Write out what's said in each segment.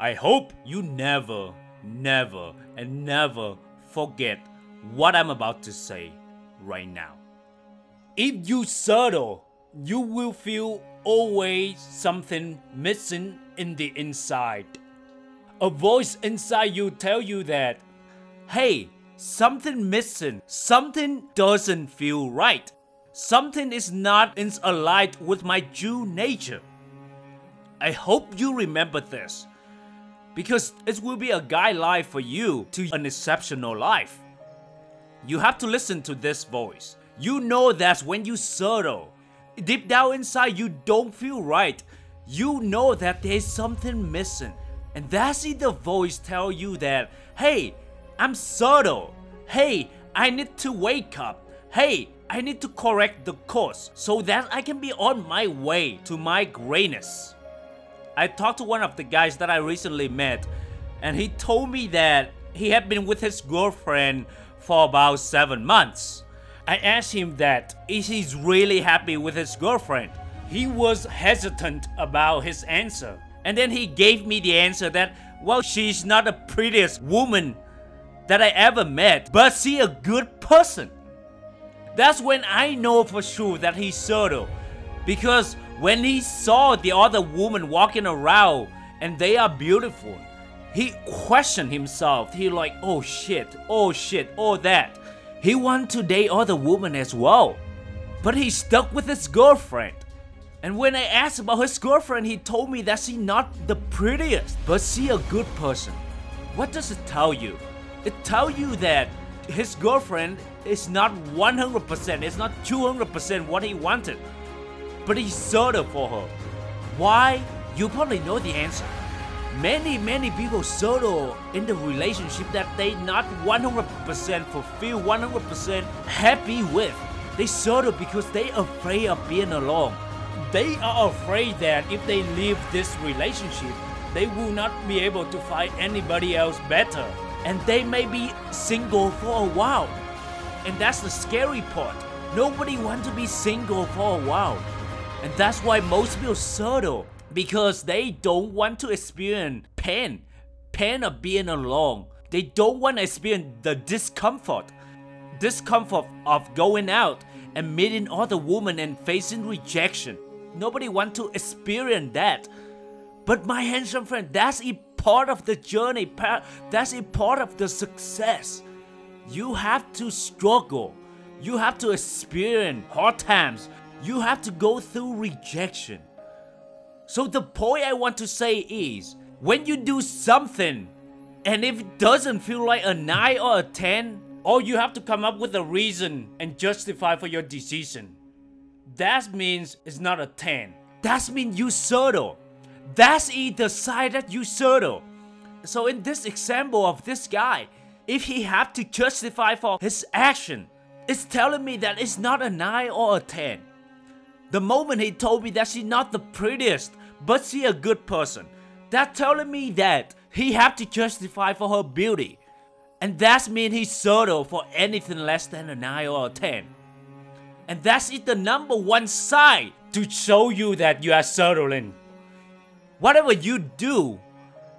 I hope you never, never, and never forget what I'm about to say right now. If you settle, you will feel always something missing in the inside. A voice inside you tell you that, hey, something missing, something doesn't feel right, something is not in aligned with my Jew nature. I hope you remember this because it will be a guideline for you to an exceptional life. You have to listen to this voice. You know that when you settle, deep down inside you don't feel right. You know that there's something missing. And that's the voice tell you that, hey, I'm subtle. Hey, I need to wake up. Hey, I need to correct the course so that I can be on my way to my greatness. I talked to one of the guys that I recently met, and he told me that he had been with his girlfriend for about seven months. I asked him that is he's really happy with his girlfriend. He was hesitant about his answer. And then he gave me the answer that, well, she's not the prettiest woman that I ever met, but she a good person. That's when I know for sure that he's subtle. Because when he saw the other woman walking around and they are beautiful, he questioned himself. He like, oh shit, oh shit, oh that. He want to date other woman as well. But he stuck with his girlfriend. And when I asked about his girlfriend, he told me that she not the prettiest, but she a good person. What does it tell you? It tell you that his girlfriend is not 100%, it's not 200% what he wanted. But he settled for her. Why? You probably know the answer. Many, many people settle in the relationship that they not 100% fulfill, 100% happy with. They settle because they afraid of being alone. They are afraid that if they leave this relationship, they will not be able to find anybody else better. And they may be single for a while. And that's the scary part. Nobody wants to be single for a while. And that's why most people settle because they don't want to experience pain, pain of being alone. They don't want to experience the discomfort, discomfort of going out and meeting other women and facing rejection. Nobody want to experience that. But my handsome friend, that's a part of the journey. That's a part of the success. You have to struggle. You have to experience hard times. You have to go through rejection. So the point I want to say is, when you do something, and if it doesn't feel like a 9 or a 10, all you have to come up with a reason and justify for your decision. That means it's not a 10. That means you settle. That's the side that you settle. So in this example of this guy, if he have to justify for his action, it's telling me that it's not a 9 or a 10. The moment he told me that she's not the prettiest, but she a good person, that telling me that he have to justify for her beauty. And that mean he settle for anything less than a 9 or a 10. And that's it the number one sign to show you that you are settling. Whatever you do,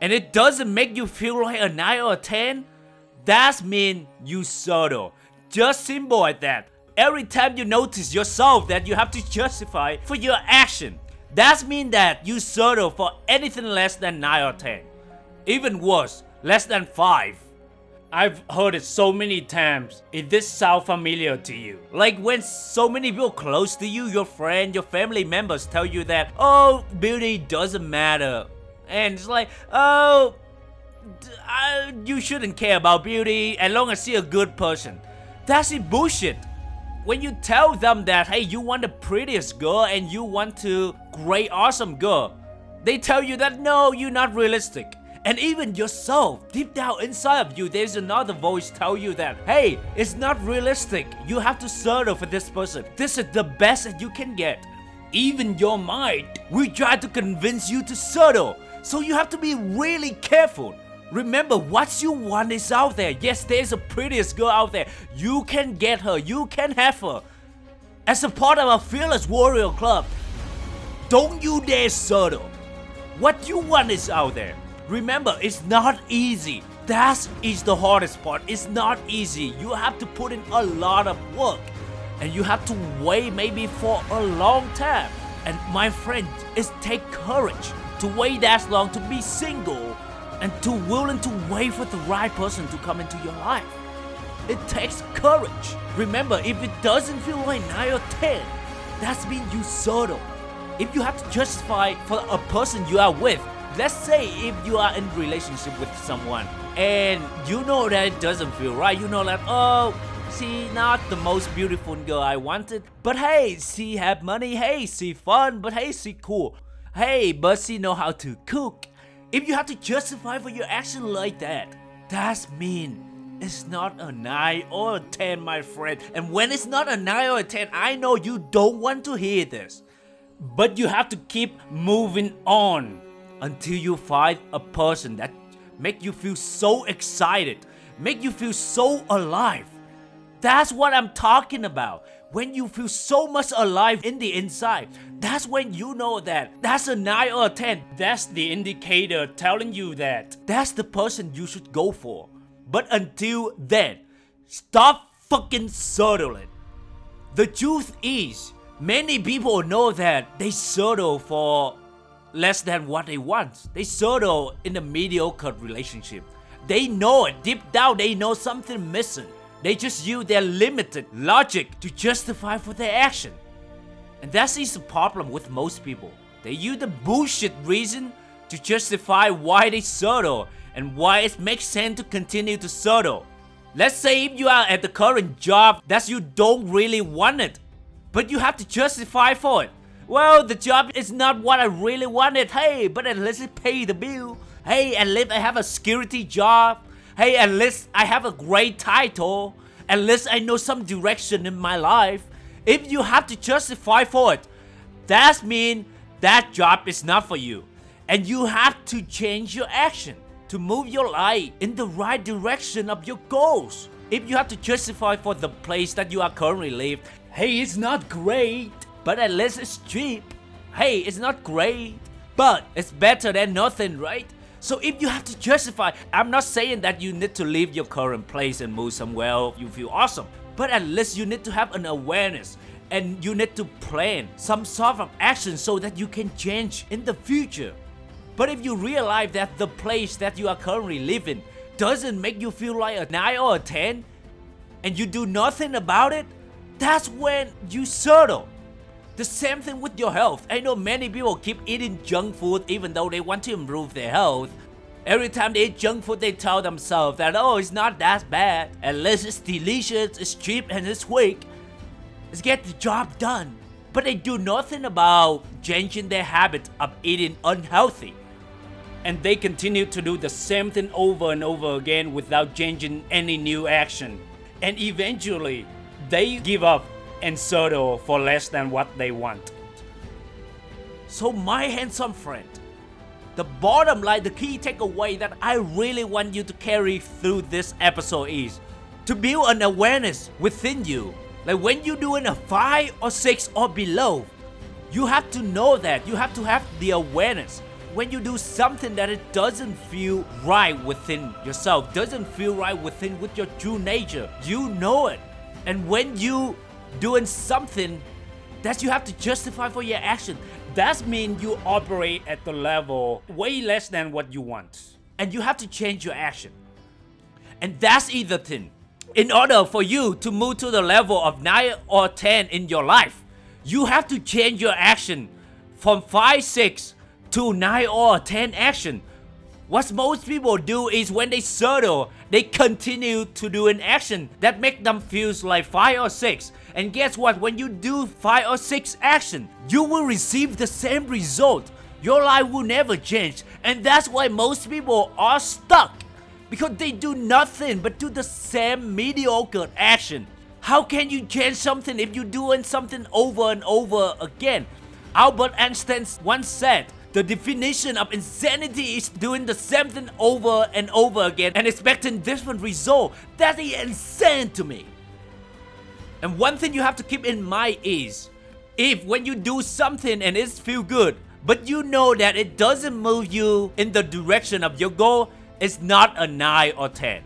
and it doesn't make you feel like a 9 or a 10, that's mean you settle. Just simple as that. Every time you notice yourself that you have to justify for your action, that means that you settle for anything less than 9 or 10. Even worse, less than 5. I've heard it so many times. Is this sound familiar to you? Like when so many people close to you, your friend, your family members tell you that, oh, beauty doesn't matter. And it's like, oh, I, uh, you shouldn't care about beauty as long as you're a good person. That's it bullshit. When you tell them that, hey, you want the prettiest girl and you want to great awesome girl, they tell you that no, you're not realistic. And even yourself, deep down inside of you, there's another voice tell you that, hey, it's not realistic. You have to settle for this person. This is the best that you can get. Even your mind will try to convince you to settle. So you have to be really careful. Remember, what you want is out there. Yes, there's a prettiest girl out there. You can get her. You can have her. As a part of our Fearless Warrior Club, don't you dare settle. What you want is out there. Remember, it's not easy. That is the hardest part. It's not easy. You have to put in a lot of work and you have to wait maybe for a long time. And my friend, it take courage to wait that long to be single and to willing to wait for the right person to come into your life. It takes courage. Remember, if it doesn't feel like 9 or 10, that's mean you settle. If you have to justify for a person you are with, let's say if you are in relationship with someone and you know that it doesn't feel right, you know that oh she not the most beautiful girl I wanted, but hey, she have money, hey, she fun, but hey, she cool. Hey, but she know how to cook. If you have to justify for your action like that, that's mean it's not a 9 or a 10, my friend. And when it's not a 9 or a 10, I know you don't want to hear this. But you have to keep moving on until you find a person that make you feel so excited, make you feel so alive. That's what I'm talking about. When you feel so much alive in the inside, that's when you know that that's a 9 or a 10. That's the indicator telling you that that's the person you should go for. But until then, stop fucking settling. The truth is, many people know that they settle for less than what they want. They settle in a mediocre relationship. They know it. Deep down, they know something missing. They just use their limited logic to justify for their action. And that is the problem with most people. They use the bullshit reason to justify why they settle and why it makes sense to continue to settle. Let's say if you are at the current job that you don't really want it, but you have to justify for it. Well, the job is not what I really wanted. Hey, but at least it pay the bill. Hey, at least I have a security job. Hey, at least I have a great title. At least I know some direction in my life. If you have to justify for it, that means that job is not for you. And you have to change your action to move your life in the right direction of your goals. If you have to justify for the place that you are currently live, hey, it's not great, but at least it's cheap. Hey, it's not great, but it's better than nothing, right? So if you have to justify, I'm not saying that you need to leave your current place and move somewhere you feel awesome, but at least you need to have an awareness and you need to plan some sort of action so that you can change in the future. But if you realize that the place that you are currently living doesn't make you feel like a 9 or a 10 and you do nothing about it, that's when you settle. The same thing with your health. I know many people keep eating junk food even though they want to improve their health. Every time they eat junk food, they tell themselves that, oh, it's not that bad. Unless it's delicious, it's cheap, and it's quick. Let's get the job done. But they do nothing about changing their habit of eating unhealthy and they continue to do the same thing over and over again without changing any new action. And eventually, they give up and settle for less than what they want. So, my handsome friend, the bottom line, the key takeaway that I really want you to carry through this episode is to build an awareness within you. Like when you're doing a 5 or 6 or below, you have to know that. You have to have the awareness when you do something that it doesn't feel right within yourself, doesn't feel right within with your true nature, you know it. And when you doing something that you have to justify for your action, that means you operate at the level way less than what you want. And you have to change your action. And that's either thing. In order for you to move to the level of 9 or 10 in your life, you have to change your action from 5, 6 to 9 or 10 action. What most people do is when they settle, they continue to do an action that make them feel like 5 or 6. And guess what? When you do 5 or 6 action, you will receive the same result. Your life will never change. And that's why most people are stuck. Because they do nothing but do the same mediocre action. How can you change something if you're doing something over and over again? Albert Einstein once said, the definition of insanity is doing the same thing over and over again and expecting different result. That is insane to me. And one thing you have to keep in mind is, if when you do something and it feel good, but you know that it doesn't move you in the direction of your goal, it's not a 9 or 10.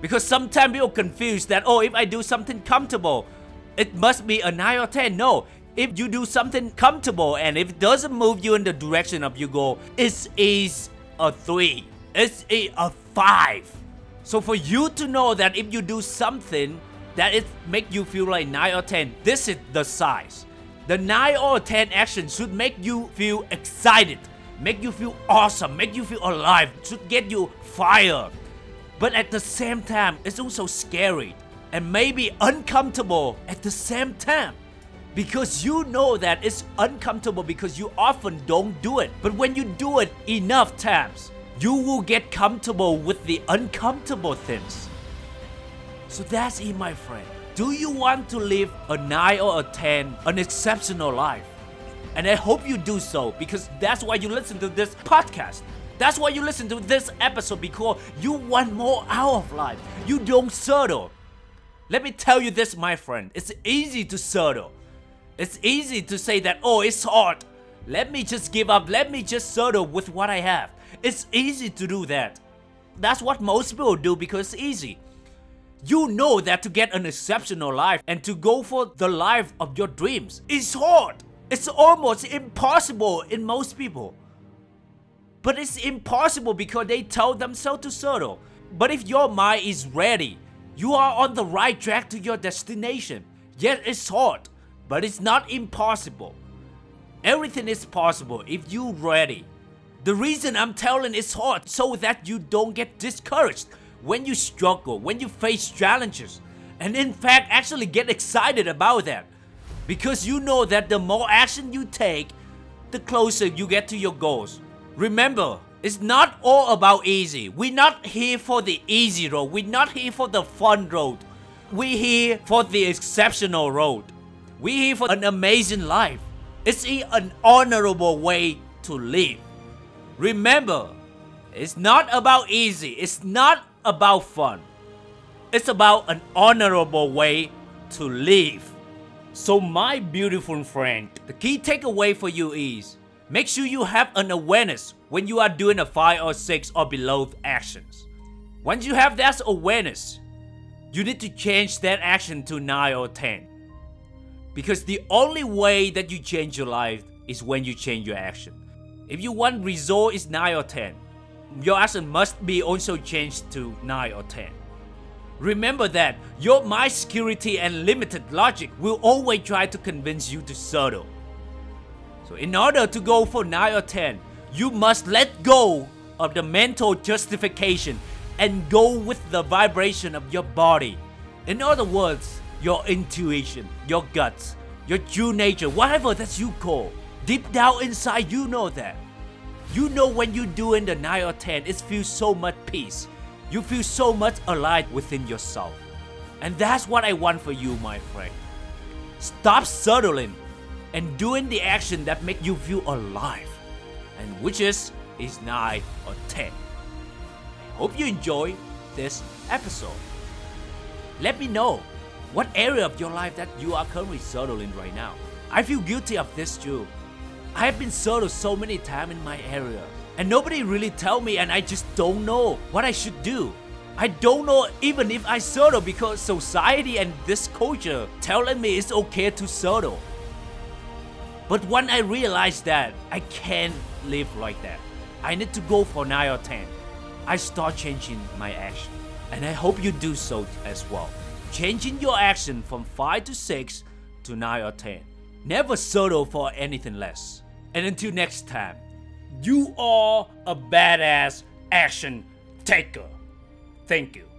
Because sometimes people confuse that, oh, if I do something comfortable, it must be a 9 or 10. No, if you do something comfortable and if it doesn't move you in the direction of your goal, it is a 3. It's a, a 5. So for you to know that if you do something that it make you feel like 9 or 10, this is the size. The 9 or 10 action should make you feel excited, make you feel awesome, make you feel alive, should get you fired. But at the same time, it's also scary and maybe uncomfortable at the same time. Because you know that it's uncomfortable because you often don't do it. But when you do it enough times, you will get comfortable with the uncomfortable things. So that's it, my friend. Do you want to live a 9 or a 10, an exceptional life? And I hope you do so because that's why you listen to this podcast. That's why you listen to this episode because you want more out of life. You don't settle. Let me tell you this, my friend. It's easy to settle. It's easy to say that, oh, it's hard. Let me just give up. Let me just settle with what I have. It's easy to do that. That's what most people do because it's easy. You know that to get an exceptional life and to go for the life of your dreams is hard. It's almost impossible in most people. But it's impossible because they tell themselves to settle. But if your mind is ready, you are on the right track to your destination. Yes, it's hard, but it's not impossible. Everything is possible if you are ready. The reason I'm telling it's hard so that you don't get discouraged when you struggle, when you face challenges, and in fact actually get excited about that. Because you know that the more action you take, the closer you get to your goals. Remember, it's not all about easy. We're not here for the easy road. We're not here for the fun road. We're here for the exceptional road. We're here for an amazing life. It's an honorable way to live. Remember, it's not about easy. It's not about fun. It's about an honorable way to live. So, my beautiful friend, the key takeaway for you is make sure you have an awareness when you are doing a 5 or 6 or below actions. Once you have that awareness, you need to change that action to 9 or 10. Because the only way that you change your life is when you change your action. If you want result is 9 or 10, your action must be also changed to 9 or 10. Remember that your mind security and limited logic will always try to convince you to settle. So in order to go for 9 or 10, you must let go of the mental justification and go with the vibration of your body. In other words, your intuition, your guts, your true nature, whatever that you call. Deep down inside, you know that. You know when you do in the 9 or 10, it feels so much peace. You feel so much alive within yourself. And that's what I want for you, my friend. Stop settling and doing the action that make you feel alive. And which is is 9 or 10. I hope you enjoy this episode. Let me know what area of your life that you are currently settling right now. I feel guilty of this too. I have been settled so many times in my area and nobody really tell me and I just don't know what I should do. I don't know even if I solo because society and this culture telling me it's okay to solo. But when I realized that I can't live like that, I need to go for 9 or 10. I start changing my action. And I hope you do so as well. Changing your action from 5 to 6 to 9 or 10. Never settle for anything less. And until next time, you are a badass action taker. Thank you.